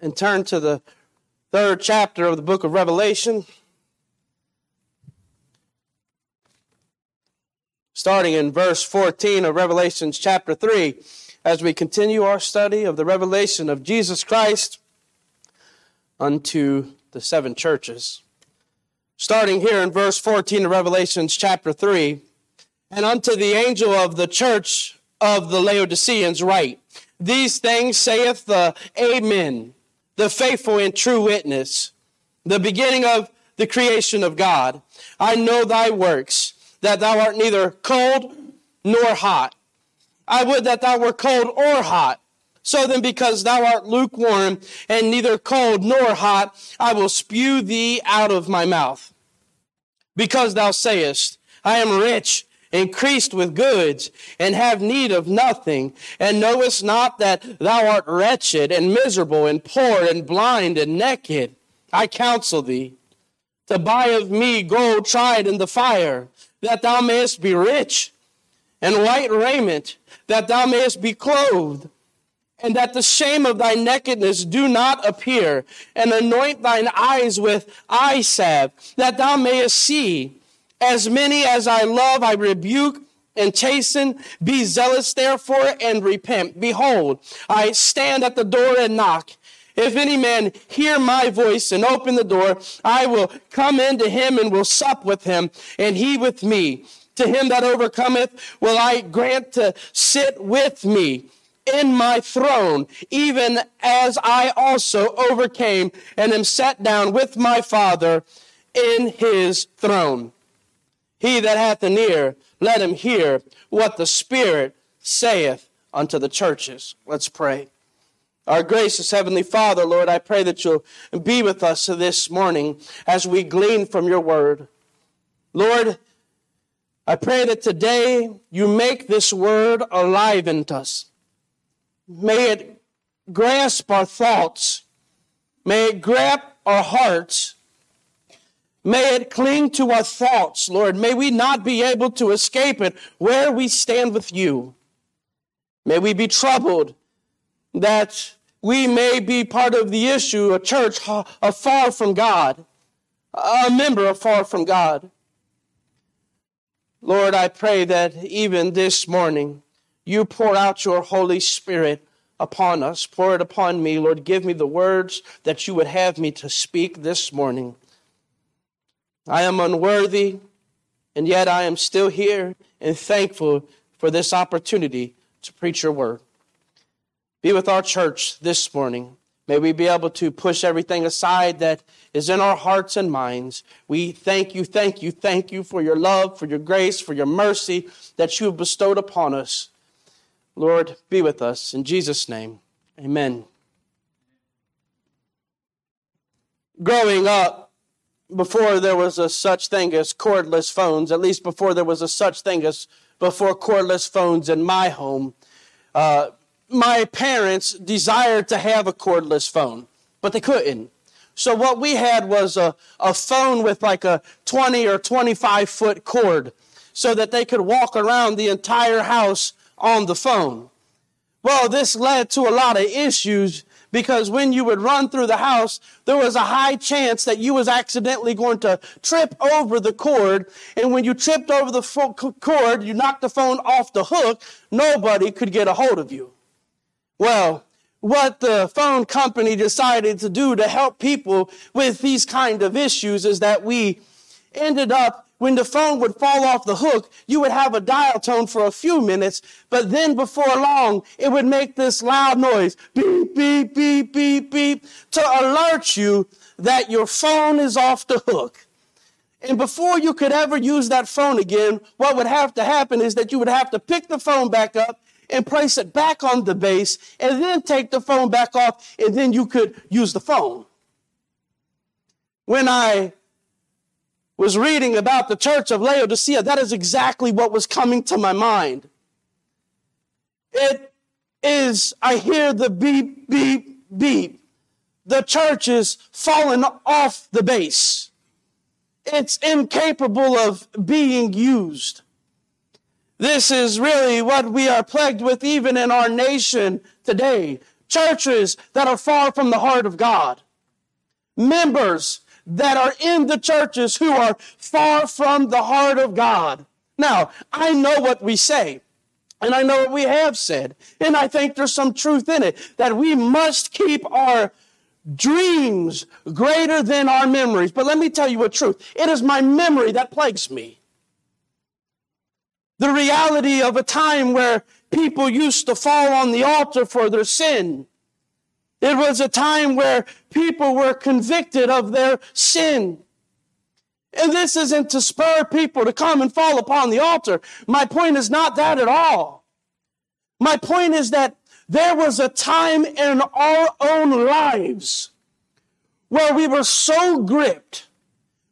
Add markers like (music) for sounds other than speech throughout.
and turn to the third chapter of the book of Revelation. Starting in verse 14 of Revelations chapter 3, as we continue our study of the revelation of Jesus Christ unto the seven churches. Starting here in verse 14 of Revelations chapter 3, and unto the angel of the church of the Laodiceans write, These things saith the Amen, the faithful and true witness, the beginning of the creation of God. I know thy works, that thou art neither cold nor hot. I would that thou were cold or hot. So then, because thou art lukewarm and neither cold nor hot, I will spew thee out of my mouth. Because thou sayest, I am rich, increased with goods, and have need of nothing, and knowest not that thou art wretched and miserable and poor and blind and naked. I counsel thee to buy of me gold tried in the fire, that thou mayest be rich, and white raiment, that thou mayest be clothed and that the shame of thy nakedness do not appear, and anoint thine eyes with eye salve, that thou mayest see. As many as I love, I rebuke and chasten. Be zealous, therefore, and repent. Behold, I stand at the door and knock. If any man hear my voice and open the door, I will come into him and will sup with him, and he with me. To him that overcometh will I grant to sit with me in my throne, even as I also overcame and am set down with my Father in his throne. He that hath an ear, let him hear what the Spirit saith unto the churches. Let's pray. Our gracious Heavenly Father, Lord, I pray that you'll be with us this morning as we glean from your word. Lord, I pray that today you make this word alive in us. May it grasp our thoughts. May it grab our hearts. May it cling to our thoughts, Lord. May we not be able to escape it where we stand with you. May we be troubled that we may be part of the issue, a church afar from God, a member afar from God. Lord, I pray that even this morning you pour out your Holy Spirit upon us. Pour it upon me. Lord, give me the words that you would have me to speak this morning. I am unworthy, and yet I am still here and thankful for this opportunity to preach your word. Be with our church this morning. May we be able to push everything aside that is in our hearts and minds. We thank you, thank you, thank you for your love, for your grace, for your mercy that you have bestowed upon us. Lord, be with us. In Jesus' name, amen. Growing up, before there was a such thing as cordless phones, at least before there was a such thing as before cordless phones in my home, uh, my parents desired to have a cordless phone, but they couldn't. So what we had was a, a phone with like a 20 or 25 foot cord so that they could walk around the entire house on the phone. Well, this led to a lot of issues because when you would run through the house, there was a high chance that you was accidentally going to trip over the cord. And when you tripped over the cord, you knocked the phone off the hook, nobody could get a hold of you. Well, what the phone company decided to do to help people with these kind of issues is that we ended up when the phone would fall off the hook, you would have a dial tone for a few minutes, but then before long, it would make this loud noise, beep, beep, beep, beep, beep, to alert you that your phone is off the hook. And before you could ever use that phone again, what would have to happen is that you would have to pick the phone back up and place it back on the base and then take the phone back off and then you could use the phone. When I was reading about the church of Laodicea, that is exactly what was coming to my mind. It is, I hear the beep, beep, beep. The church is falling off the base. It's incapable of being used. This is really what we are plagued with even in our nation today. churches that are far from the heart of God. Members that are in the churches who are far from the heart of God. Now, I know what we say. And I know what we have said. And I think there's some truth in it that we must keep our dreams greater than our memories. But let me tell you a truth. It is my memory that plagues me. The reality of a time where people used to fall on the altar for their sin. It was a time where people were convicted of their sin. And this isn't to spur people to come and fall upon the altar. My point is not that at all. My point is that there was a time in our own lives where we were so gripped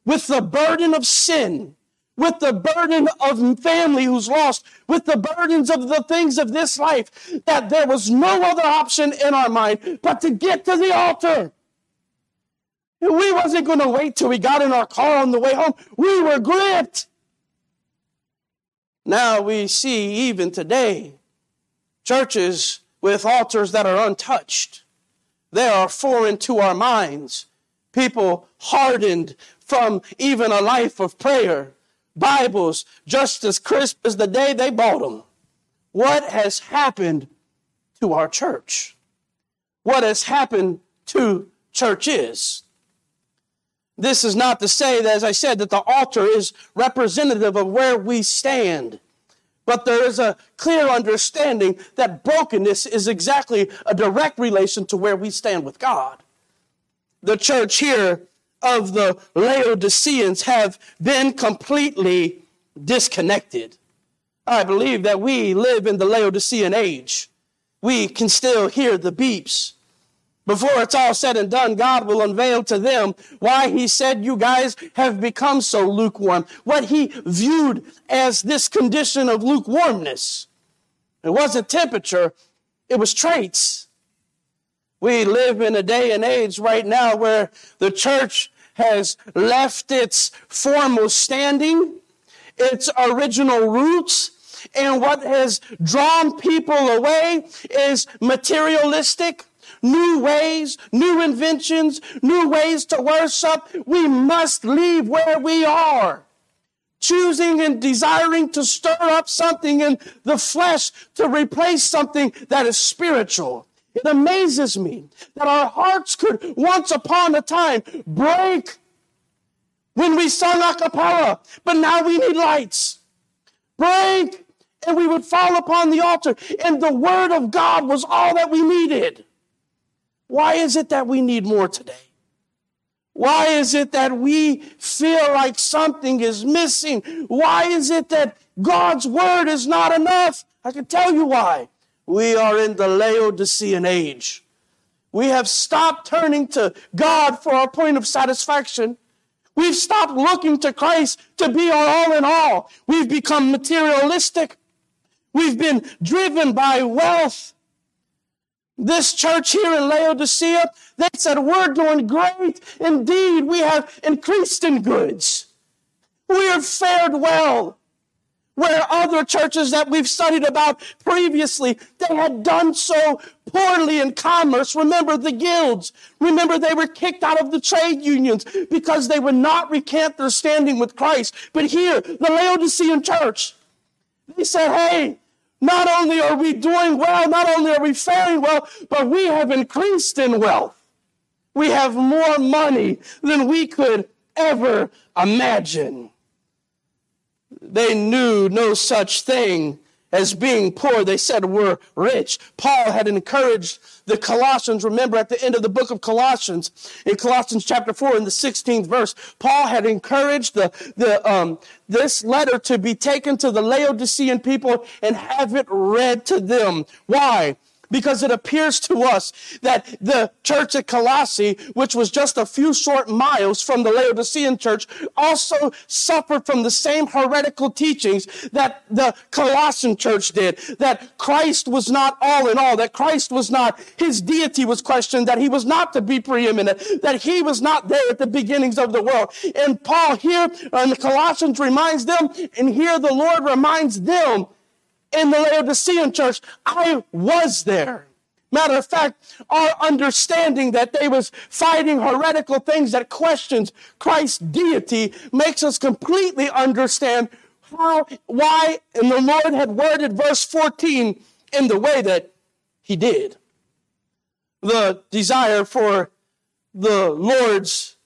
with the burden of sin, with the burden of family who's lost, with the burdens of the things of this life, that there was no other option in our mind but to get to the altar. We wasn't going to wait till we got in our car on the way home. We were gripped. Now we see even today churches with altars that are untouched. They are foreign to our minds. People hardened from even a life of prayer. Bibles just as crisp as the day they bought them. What has happened to our church? What has happened to churches? This is not to say that, as I said, that the altar is representative of where we stand. But there is a clear understanding that brokenness is exactly a direct relation to where we stand with God. The church here of the Laodiceans have been completely disconnected. I believe that we live in the Laodicean age. We can still hear the beeps before it's all said and done, God will unveil to them why He said you guys have become so lukewarm. What He viewed as this condition of lukewarmness. It wasn't temperature, it was traits. We live in a day and age right now where the church has left its formal standing, its original roots, and what has drawn people away is materialistic, new ways, new inventions, new ways to worship. We must leave where we are. Choosing and desiring to stir up something in the flesh to replace something that is spiritual. It amazes me that our hearts could once upon a time break when we sung a cappella, but now we need lights. Break and we would fall upon the altar and the word of God was all that we needed. Why is it that we need more today? Why is it that we feel like something is missing? Why is it that God's word is not enough? I can tell you why. We are in the Laodicean age. We have stopped turning to God for our point of satisfaction. We've stopped looking to Christ to be our all in all. We've become materialistic. We've been driven by wealth. This church here in Laodicea, they said, We're doing great. Indeed, we have increased in goods. We have fared well. Where other churches that we've studied about previously, they had done so poorly in commerce. Remember the guilds. Remember they were kicked out of the trade unions because they would not recant their standing with Christ. But here, the Laodicean church, they said, hey, not only are we doing well, not only are we faring well, but we have increased in wealth. We have more money than we could ever imagine. They knew no such thing as being poor. They said we're rich. Paul had encouraged the Colossians. Remember at the end of the book of Colossians, in Colossians chapter 4, in the 16th verse, Paul had encouraged the, the, um, this letter to be taken to the Laodicean people and have it read to them. Why? Because it appears to us that the church at Colossae, which was just a few short miles from the Laodicean church, also suffered from the same heretical teachings that the Colossian church did. That Christ was not all in all, that Christ was not, his deity was questioned, that he was not to be preeminent, that he was not there at the beginnings of the world. And Paul here in the Colossians reminds them, and here the Lord reminds them in the Laodicean church, I was there. Matter of fact, our understanding that they was fighting heretical things that questions Christ's deity makes us completely understand how, why, and the Lord had worded verse 14 in the way that he did. The desire for the Lord's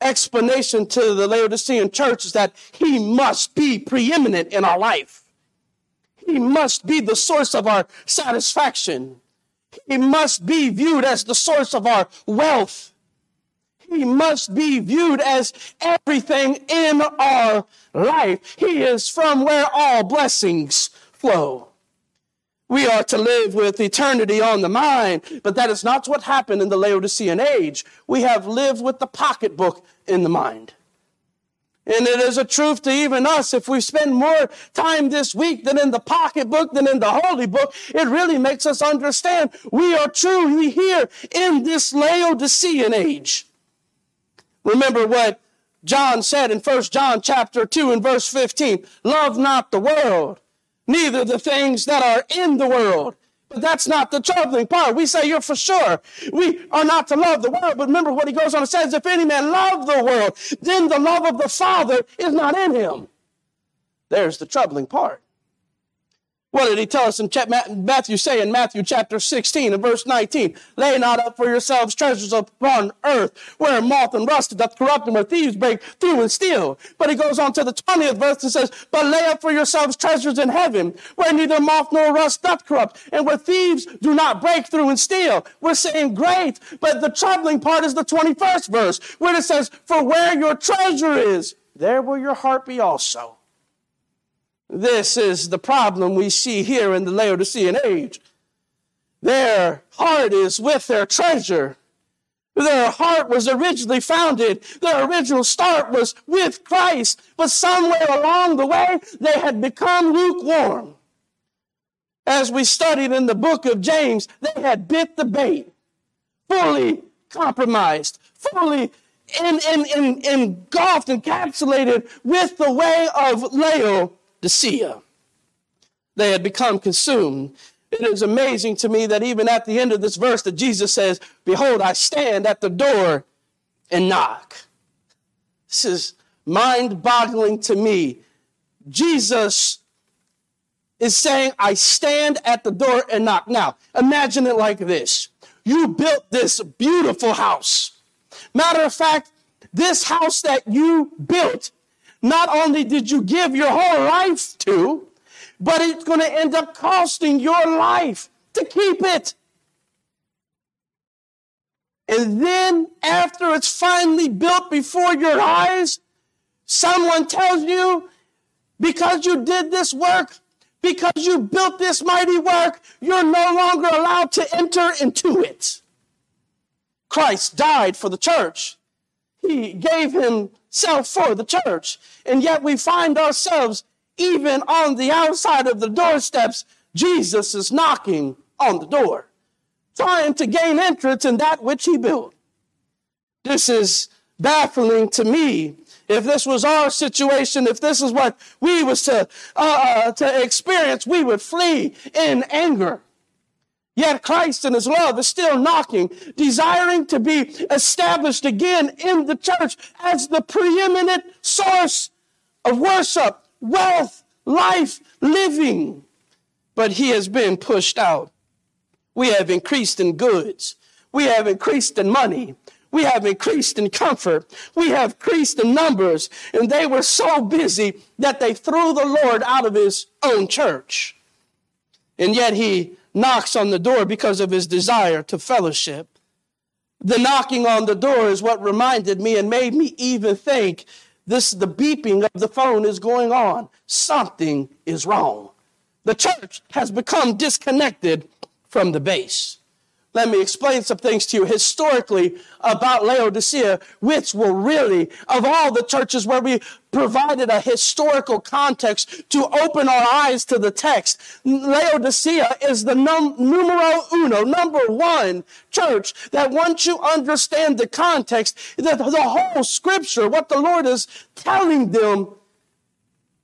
explanation to the Laodicean church is that he must be preeminent in our life. He must be the source of our satisfaction. He must be viewed as the source of our wealth. He must be viewed as everything in our life. He is from where all blessings flow. We are to live with eternity on the mind, but that is not what happened in the Laodicean age. We have lived with the pocketbook in the mind. And it is a truth to even us. If we spend more time this week than in the pocketbook, than in the holy book, it really makes us understand we are truly here in this Laodicean age. Remember what John said in 1 John chapter 2 and verse 15. Love not the world, neither the things that are in the world. But that's not the troubling part. We say you're for sure. We are not to love the world. But remember what he goes on and says, if any man love the world, then the love of the Father is not in him. There's the troubling part. What did he tell us in Matthew say in Matthew chapter 16 and verse 19? Lay not up for yourselves treasures upon earth where moth and rust doth corrupt and where thieves break through and steal. But he goes on to the 20th verse and says, But lay up for yourselves treasures in heaven where neither moth nor rust doth corrupt and where thieves do not break through and steal. We're saying great, but the troubling part is the 21st verse where it says, For where your treasure is, there will your heart be also. This is the problem we see here in the Laodicean age. Their heart is with their treasure. Their heart was originally founded, their original start was with Christ, but somewhere along the way they had become lukewarm. As we studied in the book of James, they had bit the bait, fully compromised, fully in, in, in, engulfed, encapsulated with the way of Laodicea Laodicea. They had become consumed. It is amazing to me that even at the end of this verse that Jesus says, behold, I stand at the door and knock. This is mind boggling to me. Jesus is saying, I stand at the door and knock. Now, imagine it like this. You built this beautiful house. Matter of fact, this house that you built not only did you give your whole life to, but it's going to end up costing your life to keep it. And then, after it's finally built before your eyes, someone tells you, because you did this work, because you built this mighty work, you're no longer allowed to enter into it. Christ died for the church. He gave himself for the church. And yet we find ourselves even on the outside of the doorsteps. Jesus is knocking on the door, trying to gain entrance in that which he built. This is baffling to me. If this was our situation, if this is what we was to, uh, uh to experience, we would flee in anger. Yet Christ and his love is still knocking, desiring to be established again in the church as the preeminent source of worship, wealth, life, living. But he has been pushed out. We have increased in goods. We have increased in money. We have increased in comfort. We have increased in numbers. And they were so busy that they threw the Lord out of his own church. And yet he knocks on the door because of his desire to fellowship. The knocking on the door is what reminded me and made me even think this the beeping of the phone is going on. Something is wrong. The church has become disconnected from the base. Let me explain some things to you historically about Laodicea, which will really, of all the churches where we provided a historical context to open our eyes to the text, Laodicea is the num- numero uno, number one church that once you understand the context, the, the whole scripture, what the Lord is telling them,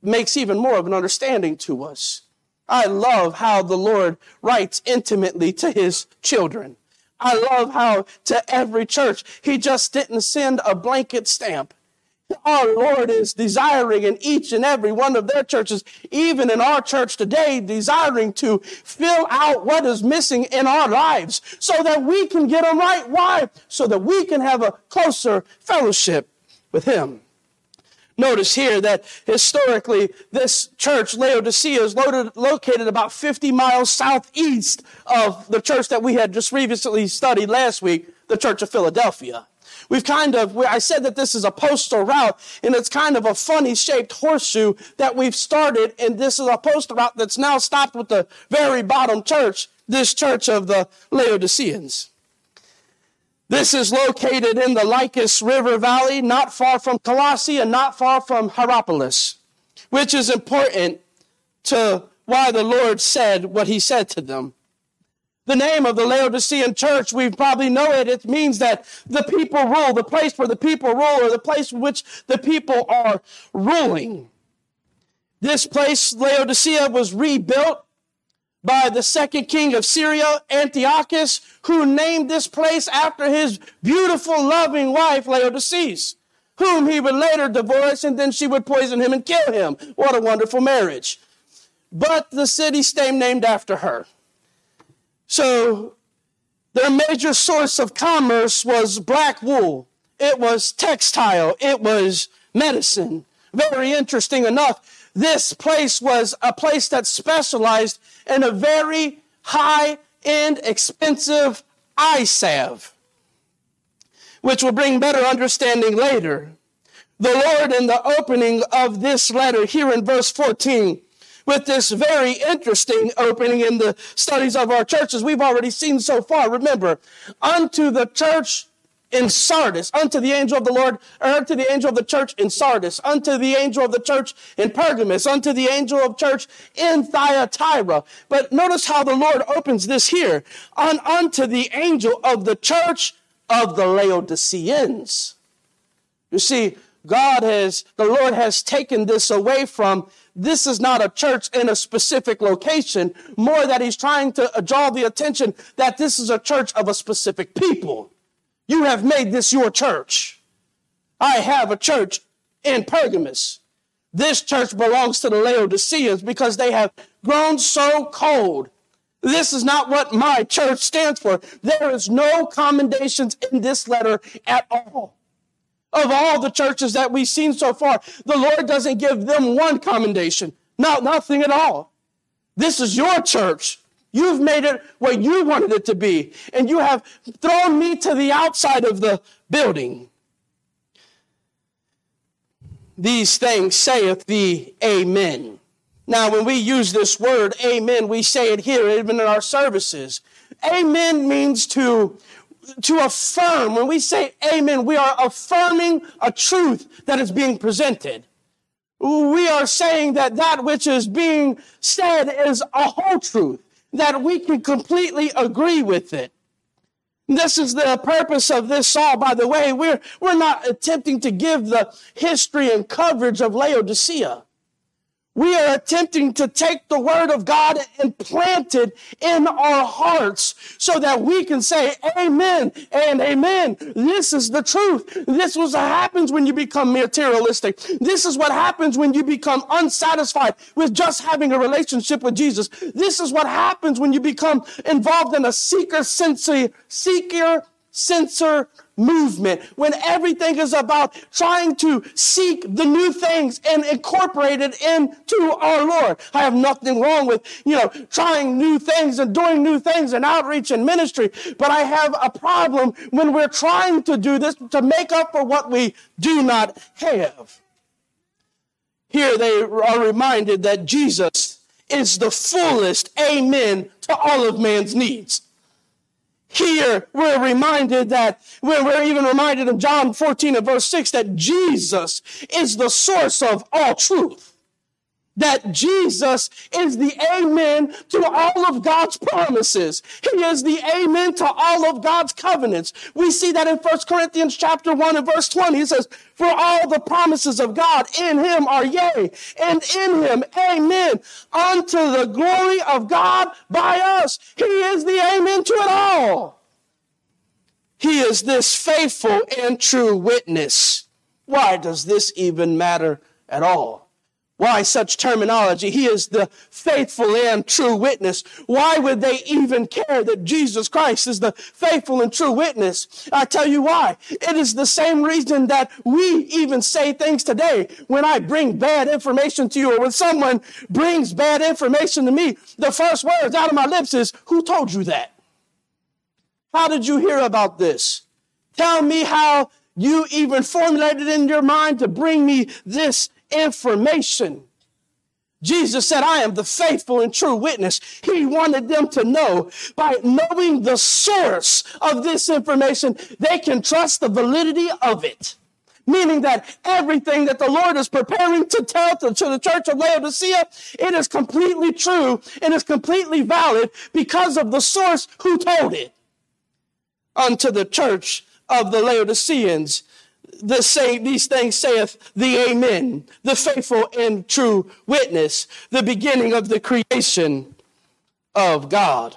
makes even more of an understanding to us. I love how the Lord writes intimately to his children. I love how to every church, he just didn't send a blanket stamp. Our Lord is desiring in each and every one of their churches, even in our church today, desiring to fill out what is missing in our lives so that we can get them right. Why? So that we can have a closer fellowship with Him. Notice here that historically, this church, Laodicea, is loaded, located about 50 miles southeast of the church that we had just previously studied last week, the Church of Philadelphia. We've kind of, I said that this is a postal route, and it's kind of a funny shaped horseshoe that we've started, and this is a postal route that's now stopped with the very bottom church, this church of the Laodiceans. This is located in the Lycus River Valley, not far from Colossae and not far from Hierapolis, which is important to why the Lord said what he said to them. The name of the Laodicean church, we probably know it. It means that the people rule, the place where the people rule, or the place which the people are ruling. This place, Laodicea, was rebuilt by the second king of Syria, Antiochus, who named this place after his beautiful, loving wife, Laodiceas, whom he would later divorce and then she would poison him and kill him. What a wonderful marriage. But the city stayed named after her. So their major source of commerce was black wool. It was textile. It was medicine. Very interesting enough, this place was a place that specialized in a very high end, expensive eye salve, which will bring better understanding later. The Lord, in the opening of this letter here in verse 14, with this very interesting opening in the studies of our churches we've already seen so far. Remember, unto the church in Sardis, unto the angel of the Lord, er, or unto the angel of the church in Sardis, unto the angel of the church in Pergamus, unto the angel of church in Thyatira. But notice how the Lord opens this here. On unto the angel of the church of the Laodiceans. You see, God has, the Lord has taken this away from this is not a church in a specific location, more that he's trying to uh, draw the attention that this is a church of a specific people. You have made this your church. I have a church in Pergamus. This church belongs to the Laodiceans because they have grown so cold. This is not what my church stands for. There is no commendations in this letter at all of all the churches that we've seen so far, the Lord doesn't give them one commendation. No, nothing at all. This is your church. You've made it what you wanted it to be, and you have thrown me to the outside of the building. These things saith the Amen. Now, when we use this word, Amen, we say it here, even in our services. Amen means to to affirm. When we say amen, we are affirming a truth that is being presented. We are saying that that which is being said is a whole truth, that we can completely agree with it. This is the purpose of this psalm. By the way, we're, we're not attempting to give the history and coverage of Laodicea. We are attempting to take the word of God and plant it in our hearts so that we can say amen and amen. This is the truth. This is what happens when you become materialistic. This is what happens when you become unsatisfied with just having a relationship with Jesus. This is what happens when you become involved in a seeker sensory, seeker censor movement when everything is about trying to seek the new things and incorporate it into our Lord. I have nothing wrong with, you know, trying new things and doing new things and outreach and ministry, but I have a problem when we're trying to do this to make up for what we do not have. Here they are reminded that Jesus is the fullest amen to all of man's needs. Here we're reminded that, we're even reminded in John 14 and verse 6 that Jesus is the source of all truth. That Jesus is the amen to all of God's promises. He is the amen to all of God's covenants. We see that in 1 Corinthians chapter 1 and verse 20. He says, for all the promises of God in him are yea, and in him amen, unto the glory of God by us. He is the amen to it all. He is this faithful and true witness. Why does this even matter at all? Why such terminology? He is the faithful and true witness. Why would they even care that Jesus Christ is the faithful and true witness? I tell you why. It is the same reason that we even say things today. When I bring bad information to you or when someone brings bad information to me, the first words out of my lips is, who told you that? How did you hear about this? Tell me how you even formulated in your mind to bring me this information. Jesus said, I am the faithful and true witness. He wanted them to know by knowing the source of this information, they can trust the validity of it. Meaning that everything that the Lord is preparing to tell to, to the church of Laodicea, it is completely true and is completely valid because of the source who told it unto the church of the Laodiceans the say, these things saith the Amen, the faithful and true witness, the beginning of the creation of God.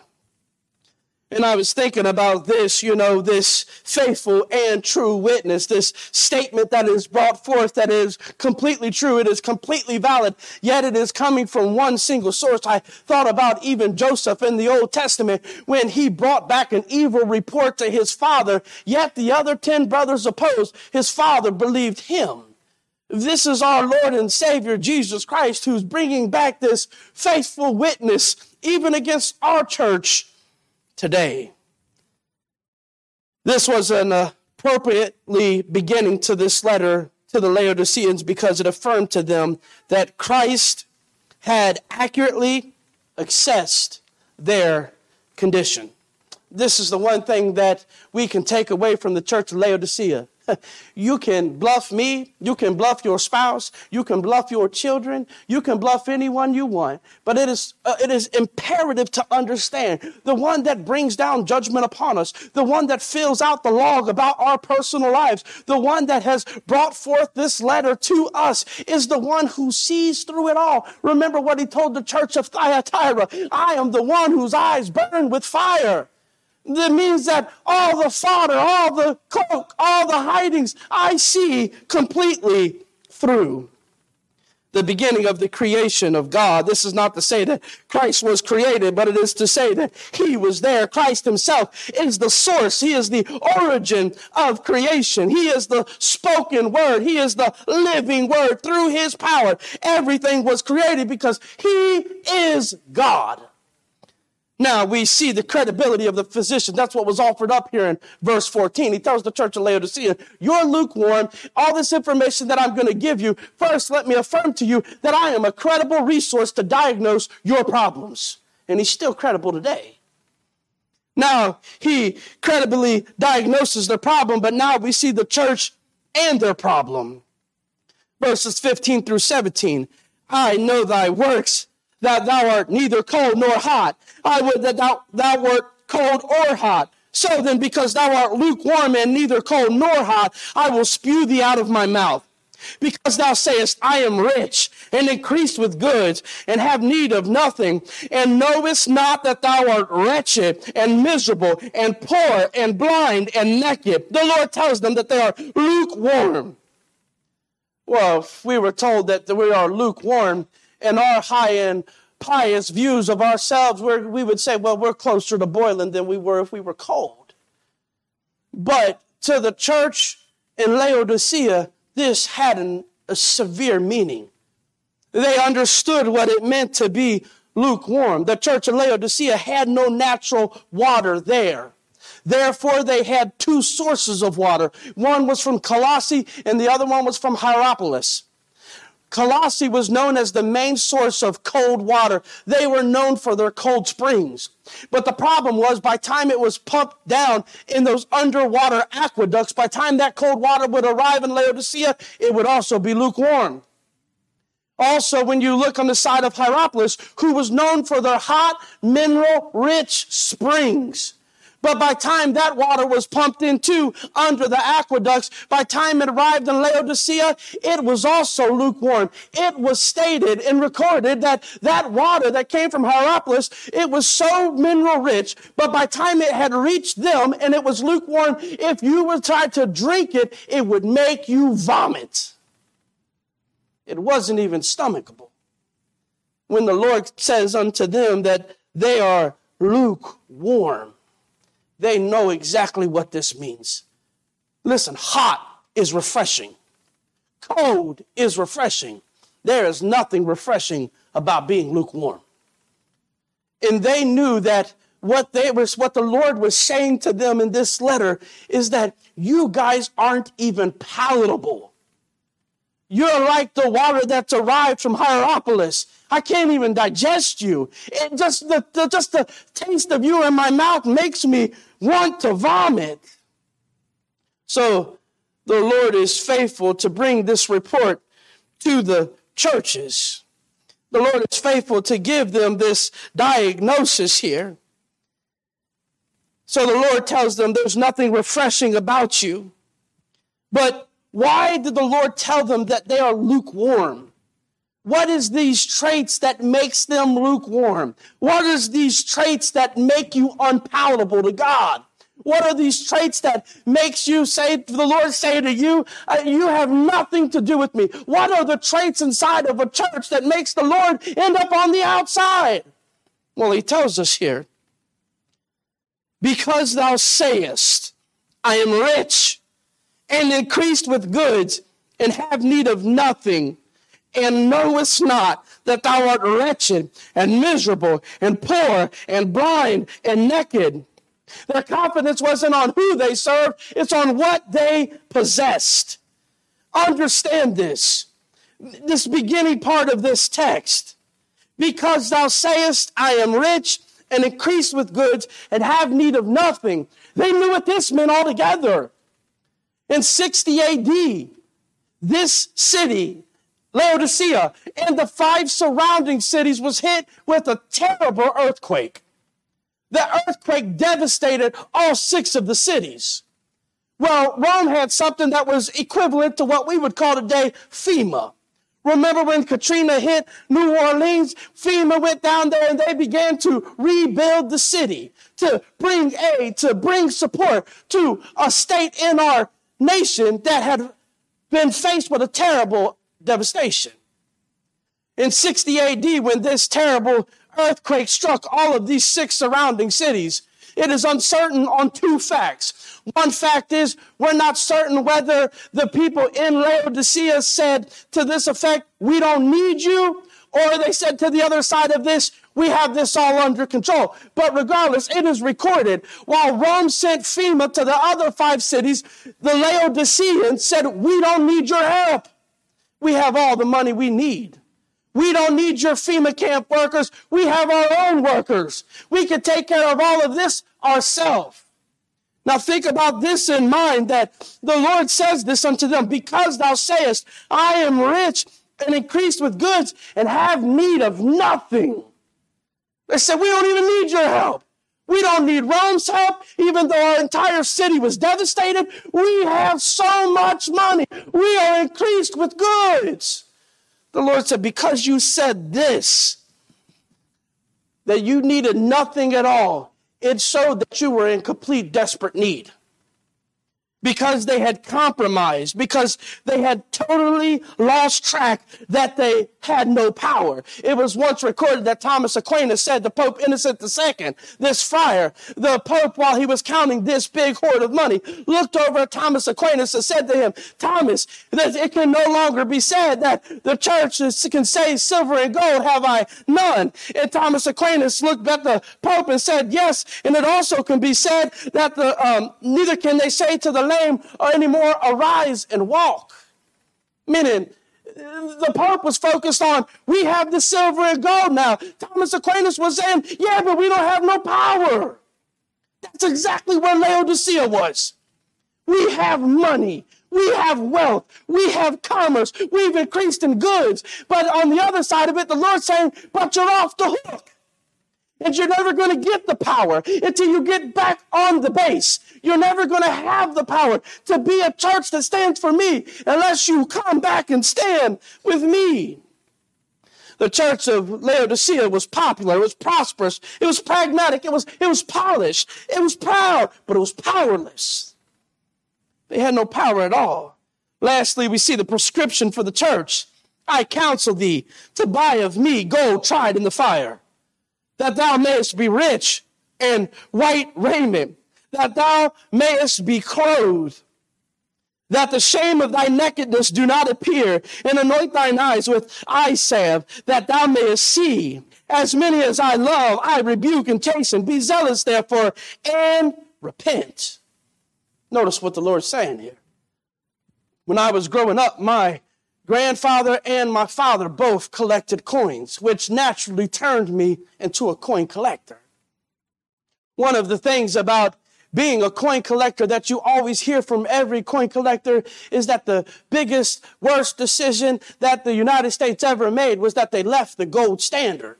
And I was thinking about this, you know, this faithful and true witness, this statement that is brought forth that is completely true. It is completely valid, yet it is coming from one single source. I thought about even Joseph in the Old Testament when he brought back an evil report to his father, yet the other 10 brothers opposed. His father believed him. This is our Lord and Savior, Jesus Christ, who's bringing back this faithful witness, even against our church today. This was an appropriately beginning to this letter to the Laodiceans because it affirmed to them that Christ had accurately assessed their condition. This is the one thing that we can take away from the church of Laodicea. (laughs) you can bluff me, you can bluff your spouse, you can bluff your children, you can bluff anyone you want. But it is, uh, it is imperative to understand the one that brings down judgment upon us, the one that fills out the log about our personal lives, the one that has brought forth this letter to us is the one who sees through it all. Remember what he told the church of Thyatira I am the one whose eyes burn with fire. That means that all the fodder, all the cloak, all the hidings, I see completely through the beginning of the creation of God. This is not to say that Christ was created, but it is to say that he was there. Christ himself is the source. He is the origin of creation. He is the spoken word. He is the living word. Through his power, everything was created because he is God. Now we see the credibility of the physician. That's what was offered up here in verse 14. He tells the church of Laodicea, you're lukewarm. All this information that I'm going to give you, first let me affirm to you that I am a credible resource to diagnose your problems. And he's still credible today. Now he credibly diagnoses the problem, but now we see the church and their problem. Verses 15 through 17. I know thy works that thou art neither cold nor hot. I would that thou, thou wert cold or hot. So then, because thou art lukewarm and neither cold nor hot, I will spew thee out of my mouth. Because thou sayest, I am rich and increased with goods and have need of nothing, and knowest not that thou art wretched and miserable and poor and blind and naked. The Lord tells them that they are lukewarm. Well, if we were told that we are lukewarm, and our high end pious views of ourselves where we would say, well, we're closer to boiling than we were if we were cold. But to the church in Laodicea, this had an, a severe meaning. They understood what it meant to be lukewarm. The church of Laodicea had no natural water there. Therefore, they had two sources of water. One was from Colossae and the other one was from Hierapolis. Colossae was known as the main source of cold water. They were known for their cold springs. But the problem was by time it was pumped down in those underwater aqueducts, by time that cold water would arrive in Laodicea, it would also be lukewarm. Also, when you look on the side of Hierapolis, who was known for their hot, mineral rich springs. But by time that water was pumped into under the aqueducts, by time it arrived in Laodicea, it was also lukewarm. It was stated and recorded that that water that came from Hierapolis, it was so mineral rich, but by time it had reached them and it was lukewarm, if you were trying to drink it, it would make you vomit. It wasn't even stomachable. When the Lord says unto them that they are lukewarm, they know exactly what this means. Listen, hot is refreshing. Cold is refreshing. There is nothing refreshing about being lukewarm. And they knew that what they was what the Lord was saying to them in this letter is that you guys aren't even palatable. You're like the water that's arrived from Hierapolis. I can't even digest you. It just the, the, just the taste of you in my mouth makes me want to vomit. So the Lord is faithful to bring this report to the churches. The Lord is faithful to give them this diagnosis here. So the Lord tells them there's nothing refreshing about you. But why did the Lord tell them that they are lukewarm? What is these traits that makes them lukewarm? What is these traits that make you unpalatable to God? What are these traits that makes you say, the Lord say to you, uh, you have nothing to do with me? What are the traits inside of a church that makes the Lord end up on the outside? Well, he tells us here, because thou sayest, I am rich and increased with goods and have need of nothing and knowest not that thou art wretched and miserable and poor and blind and naked. Their confidence wasn't on who they served, it's on what they possessed. Understand this, this beginning part of this text. Because thou sayest, I am rich and increased with goods and have need of nothing. They knew what this meant altogether. In 60 AD, this city Laodicea and the five surrounding cities was hit with a terrible earthquake. The earthquake devastated all six of the cities. Well, Rome had something that was equivalent to what we would call today FEMA. Remember when Katrina hit New Orleans? FEMA went down there and they began to rebuild the city, to bring aid, to bring support to a state in our nation that had been faced with a terrible devastation. In 60 AD, when this terrible earthquake struck all of these six surrounding cities, it is uncertain on two facts. One fact is we're not certain whether the people in Laodicea said to this effect, we don't need you, or they said to the other side of this, we have this all under control. But regardless, it is recorded. While Rome sent FEMA to the other five cities, the Laodiceans said, we don't need your help. We have all the money we need. We don't need your FEMA camp workers. We have our own workers. We can take care of all of this ourselves. Now think about this in mind that the Lord says this unto them, because thou sayest, I am rich and increased with goods and have need of nothing. They said, we don't even need your help. We don't need Rome's help, even though our entire city was devastated. We have so much money. We are increased with goods. The Lord said, Because you said this, that you needed nothing at all, it showed that you were in complete desperate need because they had compromised, because they had totally lost track that they had no power. It was once recorded that Thomas Aquinas said to Pope Innocent II, this friar, the Pope, while he was counting this big hoard of money, looked over at Thomas Aquinas and said to him, Thomas, it can no longer be said that the church can say silver and gold have I none. And Thomas Aquinas looked at the Pope and said, yes, and it also can be said that the, um, neither can they say to the lame anymore, arise and walk. Meaning, the Pope was focused on, we have the silver and gold now. Thomas Aquinas was saying, yeah, but we don't have no power. That's exactly where Laodicea was. We have money. We have wealth. We have commerce. We've increased in goods. But on the other side of it, the Lord's saying, but you're off the hook. And you're never going to get the power until you get back on the base. You're never going to have the power to be a church that stands for me unless you come back and stand with me. The church of Laodicea was popular, it was prosperous, it was pragmatic, it was, it was polished, it was proud, but it was powerless. They had no power at all. Lastly, we see the prescription for the church. I counsel thee to buy of me gold tried in the fire that thou mayest be rich and white raiment, that thou mayest be clothed, that the shame of thy nakedness do not appear, and anoint thine eyes with eye salve, that thou mayest see. As many as I love, I rebuke and chasten. Be zealous, therefore, and repent. Notice what the Lord's saying here. When I was growing up, my grandfather and my father both collected coins, which naturally turned me into a coin collector. One of the things about being a coin collector that you always hear from every coin collector is that the biggest, worst decision that the United States ever made was that they left the gold standard.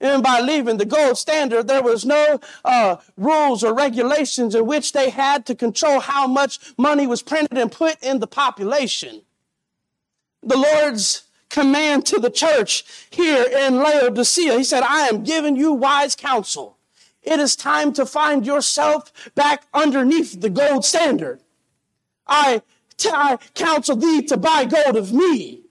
And by leaving the gold standard, there was no uh, rules or regulations in which they had to control how much money was printed and put in the population the Lord's command to the church here in Laodicea. He said, I am giving you wise counsel. It is time to find yourself back underneath the gold standard. I, t- I counsel thee to buy gold of me.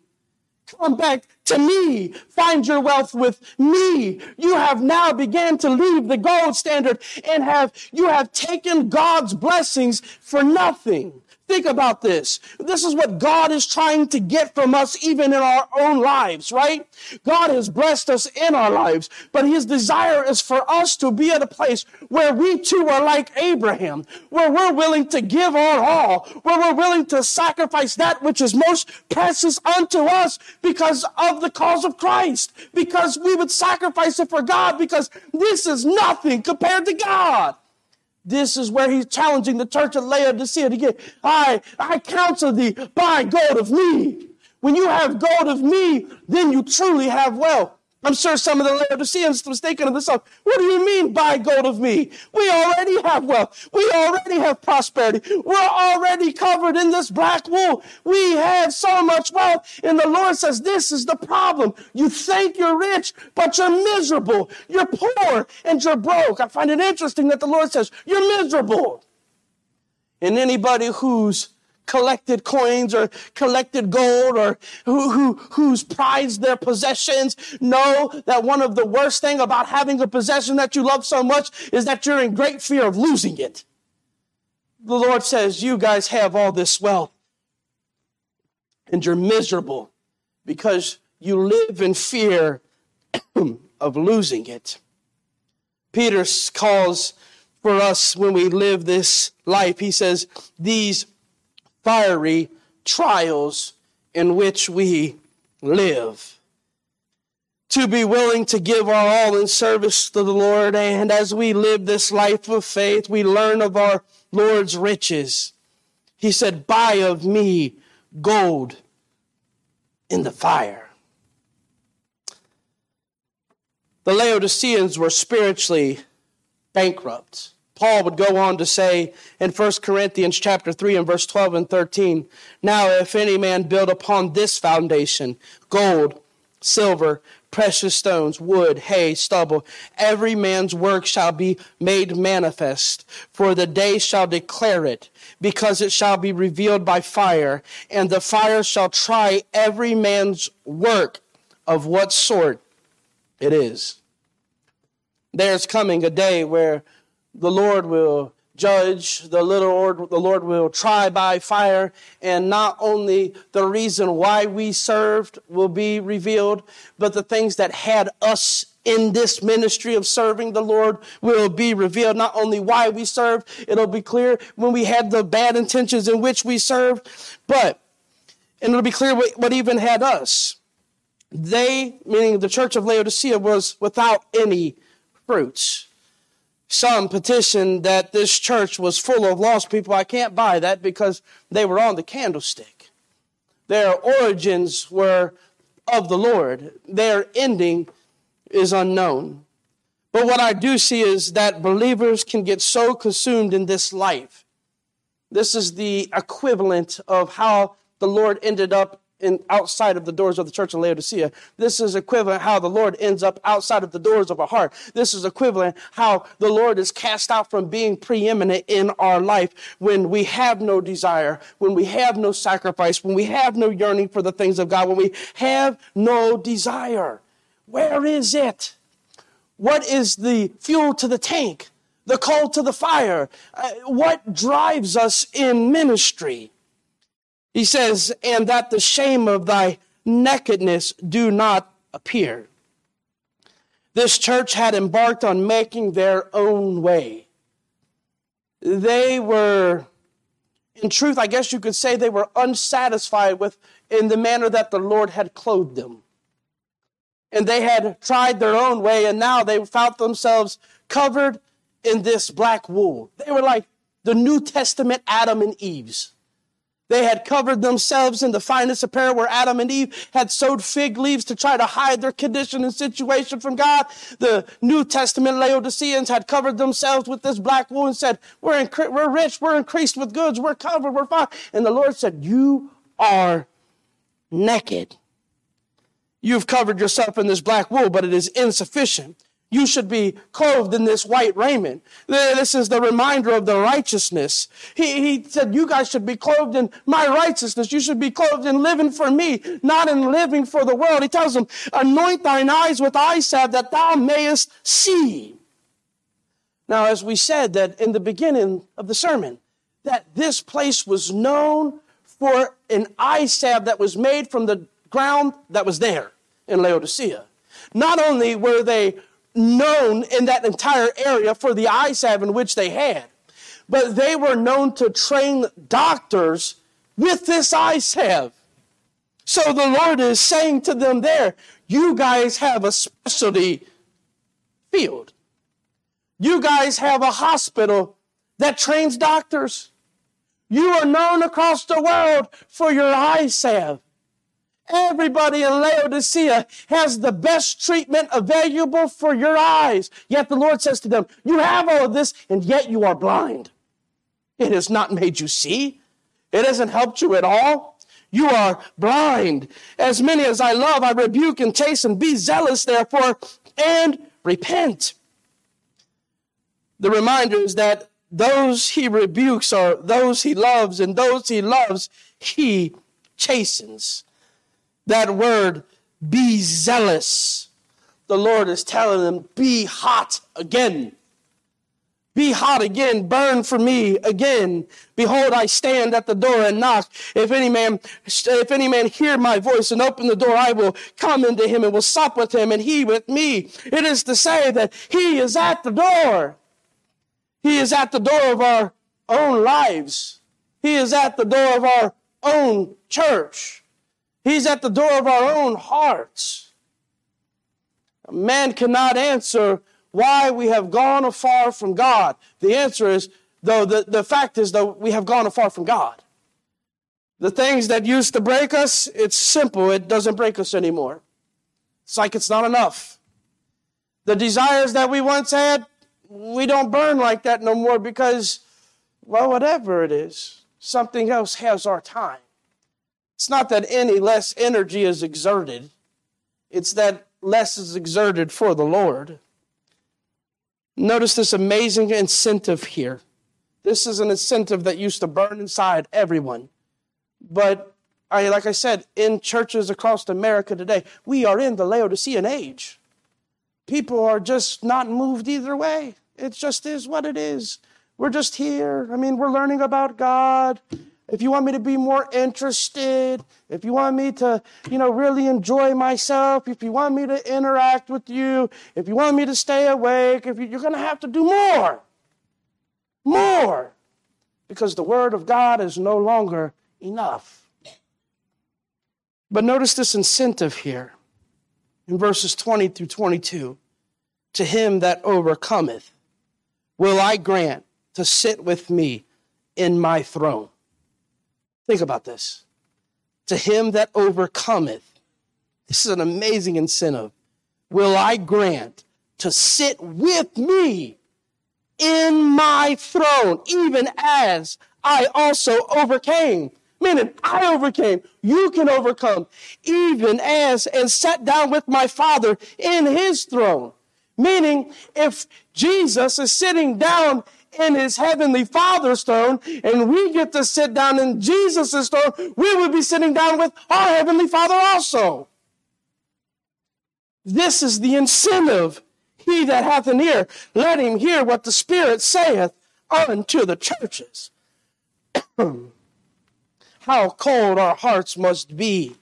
Come back to me. Find your wealth with me. You have now began to leave the gold standard and have, you have taken God's blessings for nothing. Think about this. This is what God is trying to get from us even in our own lives, right? God has blessed us in our lives, but his desire is for us to be at a place where we too are like Abraham, where we're willing to give our all, where we're willing to sacrifice that which is most precious unto us because of the cause of Christ, because we would sacrifice it for God because this is nothing compared to God. This is where he's challenging the church of Laodicea to get, I, I counsel thee, buy gold of me. When you have gold of me, then you truly have wealth. I'm sure some of the Laodiceans was thinking of themselves, what do you mean buy gold of me? We already have wealth. We already have prosperity. We're already covered in this black wool. We have so much wealth. And the Lord says, this is the problem. You think you're rich, but you're miserable. You're poor and you're broke. I find it interesting that the Lord says, you're miserable. And anybody who's collected coins or collected gold or who, who, who's prized their possessions know that one of the worst thing about having a possession that you love so much is that you're in great fear of losing it. The Lord says, you guys have all this wealth and you're miserable because you live in fear (clears throat) of losing it. Peter calls for us when we live this life. He says, these fiery trials in which we live. To be willing to give our all in service to the Lord, and as we live this life of faith, we learn of our Lord's riches. He said, Buy of me gold in the fire. The Laodiceans were spiritually bankrupt. Paul would go on to say in 1 Corinthians chapter 3 and verse 12 and 13, Now if any man build upon this foundation, gold, silver, precious stones, wood, hay, stubble, every man's work shall be made manifest, for the day shall declare it, because it shall be revealed by fire, and the fire shall try every man's work of what sort it is. There's coming a day where the Lord will judge, the Lord, the Lord will try by fire, and not only the reason why we served will be revealed, but the things that had us in this ministry of serving the Lord will be revealed. Not only why we served, it'll be clear when we had the bad intentions in which we served, but, and it'll be clear what, what even had us. They, meaning the church of Laodicea, was without any fruits. Some petitioned that this church was full of lost people. I can't buy that because they were on the candlestick. Their origins were of the Lord, their ending is unknown. But what I do see is that believers can get so consumed in this life. This is the equivalent of how the Lord ended up in, outside of the doors of the church of Laodicea. This is equivalent how the Lord ends up outside of the doors of our heart. This is equivalent how the Lord is cast out from being preeminent in our life when we have no desire, when we have no sacrifice, when we have no yearning for the things of God, when we have no desire. Where is it? What is the fuel to the tank? The coal to the fire? Uh, what drives us in ministry? He says, and that the shame of thy nakedness do not appear. This church had embarked on making their own way. They were, in truth, I guess you could say they were unsatisfied with in the manner that the Lord had clothed them. And they had tried their own way, and now they found themselves covered in this black wool. They were like the New Testament Adam and Eve's. They had covered themselves in the finest apparel where Adam and Eve had sewed fig leaves to try to hide their condition and situation from God. The New Testament Laodiceans had covered themselves with this black wool and said, we're, we're rich, we're increased with goods, we're covered, we're fine. And the Lord said, you are naked. You've covered yourself in this black wool, but it is insufficient you should be clothed in this white raiment. This is the reminder of the righteousness. He, he said, you guys should be clothed in my righteousness. You should be clothed in living for me, not in living for the world. He tells them, anoint thine eyes with eye salve that thou mayest see. Now, as we said that in the beginning of the sermon, that this place was known for an eye salve that was made from the ground that was there in Laodicea. Not only were they known in that entire area for the eye salve in which they had. But they were known to train doctors with this eye salve. So the Lord is saying to them there, you guys have a specialty field. You guys have a hospital that trains doctors. You are known across the world for your eye salve. Everybody in Laodicea has the best treatment available for your eyes. Yet the Lord says to them, You have all of this, and yet you are blind. It has not made you see. It hasn't helped you at all. You are blind. As many as I love, I rebuke and chasten. Be zealous, therefore, and repent. The reminder is that those he rebukes are those he loves, and those he loves, he chastens that word, be zealous. The Lord is telling them, be hot again. Be hot again, burn for me again. Behold, I stand at the door and knock. If any man, if any man hear my voice and open the door, I will come into him and will sup with him and he with me. It is to say that he is at the door. He is at the door of our own lives. He is at the door of our own church. He's at the door of our own hearts. Man cannot answer why we have gone afar from God. The answer is, though, the, the fact is, though, we have gone afar from God. The things that used to break us, it's simple. It doesn't break us anymore. It's like it's not enough. The desires that we once had, we don't burn like that no more because, well, whatever it is, something else has our time. It's not that any less energy is exerted, it's that less is exerted for the Lord. Notice this amazing incentive here. This is an incentive that used to burn inside everyone. But I, like I said, in churches across America today, we are in the Laodicean age. People are just not moved either way. It just is what it is. We're just here. I mean, we're learning about God if you want me to be more interested, if you want me to, you know, really enjoy myself, if you want me to interact with you, if you want me to stay awake, if you, you're going to have to do more. More. Because the Word of God is no longer enough. But notice this incentive here in verses 20 through 22 to him that overcometh will I grant to sit with me in my throne. Think about this. To him that overcometh, this is an amazing incentive, will I grant to sit with me in my throne, even as I also overcame. Meaning, I overcame. You can overcome, even as, and sat down with my Father in his throne. Meaning, if Jesus is sitting down in his heavenly Father's throne, and we get to sit down in Jesus' throne, we would be sitting down with our heavenly Father also. This is the incentive. He that hath an ear, let him hear what the Spirit saith unto the churches. (clears throat) How cold our hearts must be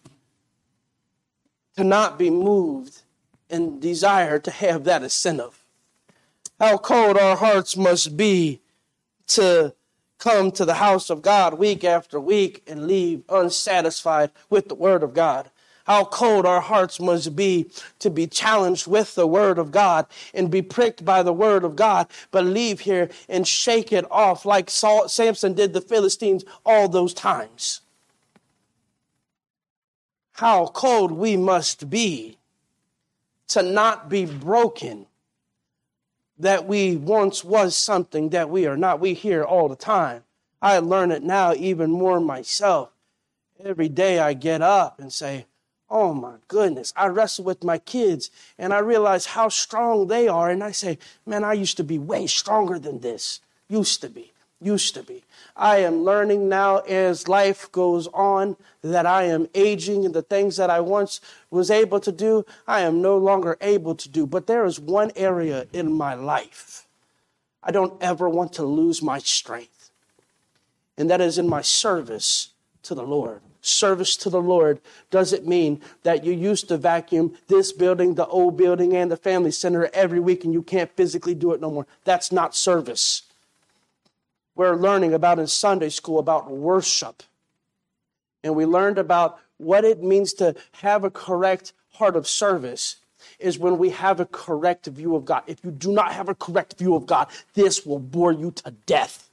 to not be moved and desire to have that incentive how cold our hearts must be to come to the house of God week after week and leave unsatisfied with the Word of God. How cold our hearts must be to be challenged with the Word of God and be pricked by the Word of God, but leave here and shake it off like Saul, Samson did the Philistines all those times. How cold we must be to not be broken that we once was something that we are not. We hear all the time. I learn it now even more myself. Every day I get up and say, Oh my goodness. I wrestle with my kids and I realize how strong they are. And I say, Man, I used to be way stronger than this. Used to be used to be. I am learning now as life goes on that I am aging and the things that I once was able to do, I am no longer able to do. But there is one area in my life I don't ever want to lose my strength, and that is in my service to the Lord. Service to the Lord doesn't mean that you used to vacuum this building, the old building, and the family center every week and you can't physically do it no more. That's not service we're learning about in Sunday school about worship. And we learned about what it means to have a correct heart of service is when we have a correct view of God. If you do not have a correct view of God, this will bore you to death.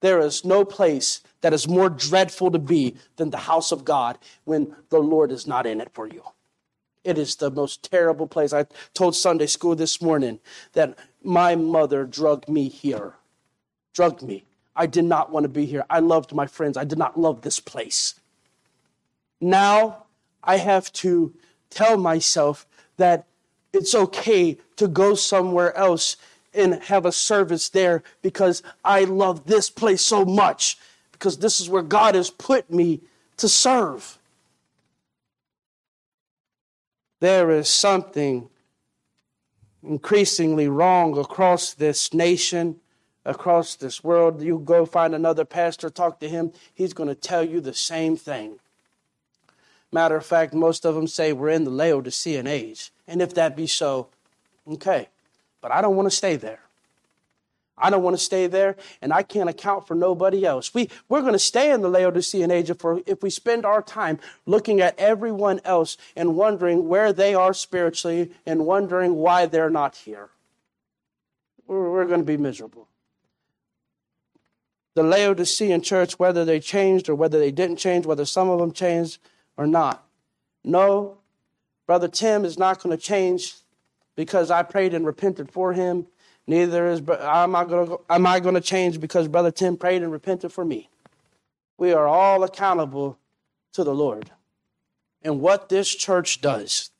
There is no place that is more dreadful to be than the house of God when the Lord is not in it for you. It is the most terrible place. I told Sunday school this morning that my mother drugged me here drugged me. I did not want to be here. I loved my friends. I did not love this place. Now I have to tell myself that it's okay to go somewhere else and have a service there because I love this place so much, because this is where God has put me to serve. There is something increasingly wrong across this nation across this world. You go find another pastor, talk to him, he's going to tell you the same thing. Matter of fact, most of them say we're in the Laodicean age. And if that be so, okay. But I don't want to stay there. I don't want to stay there, and I can't account for nobody else. We, we're going to stay in the Laodicean age if, if we spend our time looking at everyone else and wondering where they are spiritually and wondering why they're not here. We're, we're going to be miserable the Laodicean church, whether they changed or whether they didn't change, whether some of them changed or not. No, Brother Tim is not going to change because I prayed and repented for him. Neither is am I going to am I going to change because Brother Tim prayed and repented for me. We are all accountable to the Lord. And what this church does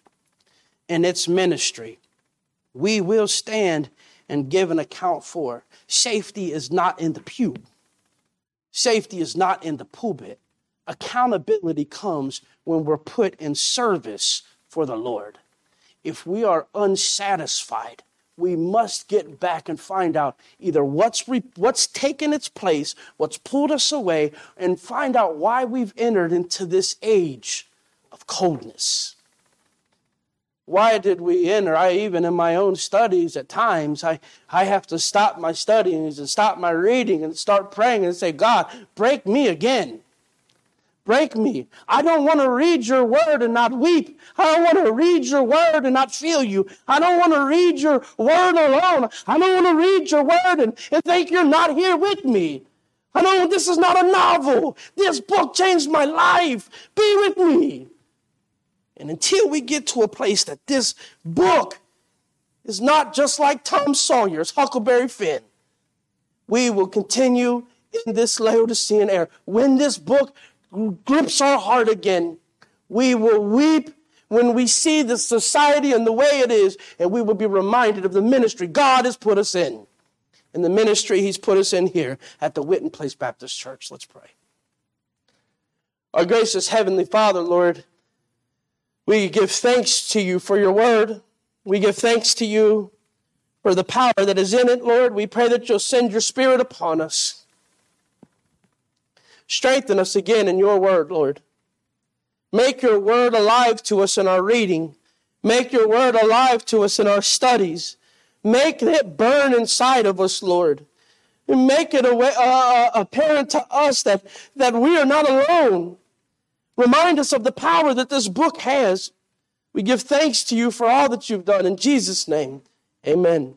in its ministry, we will stand and give an account for. Safety is not in the pew. Safety is not in the pulpit. Accountability comes when we're put in service for the Lord. If we are unsatisfied, we must get back and find out either what's re- what's taken its place, what's pulled us away, and find out why we've entered into this age of coldness. Why did we enter? I even in my own studies at times, I, I have to stop my studies and stop my reading and start praying and say, God, break me again. break me. I don't want to read your word and not weep. I don't want to read your word and not feel you. I don't want to read your word alone. I don't want to read your word and, and think you're not here with me. I know this is not a novel. This book changed my life. Be with me. And until we get to a place that this book is not just like Tom Sawyer's Huckleberry Finn, we will continue in this Laodicean era. When this book grips our heart again, we will weep when we see the society and the way it is, and we will be reminded of the ministry God has put us in and the ministry He's put us in here at the Witten Place Baptist Church. Let's pray. Our gracious Heavenly Father, Lord, we give thanks to you for your word. We give thanks to you for the power that is in it, Lord. We pray that you'll send your Spirit upon us. Strengthen us again in your word, Lord. Make your word alive to us in our reading. Make your word alive to us in our studies. Make it burn inside of us, Lord. Make it uh, uh, apparent to us that, that we are not alone. Remind us of the power that this book has. We give thanks to you for all that you've done. In Jesus' name, amen.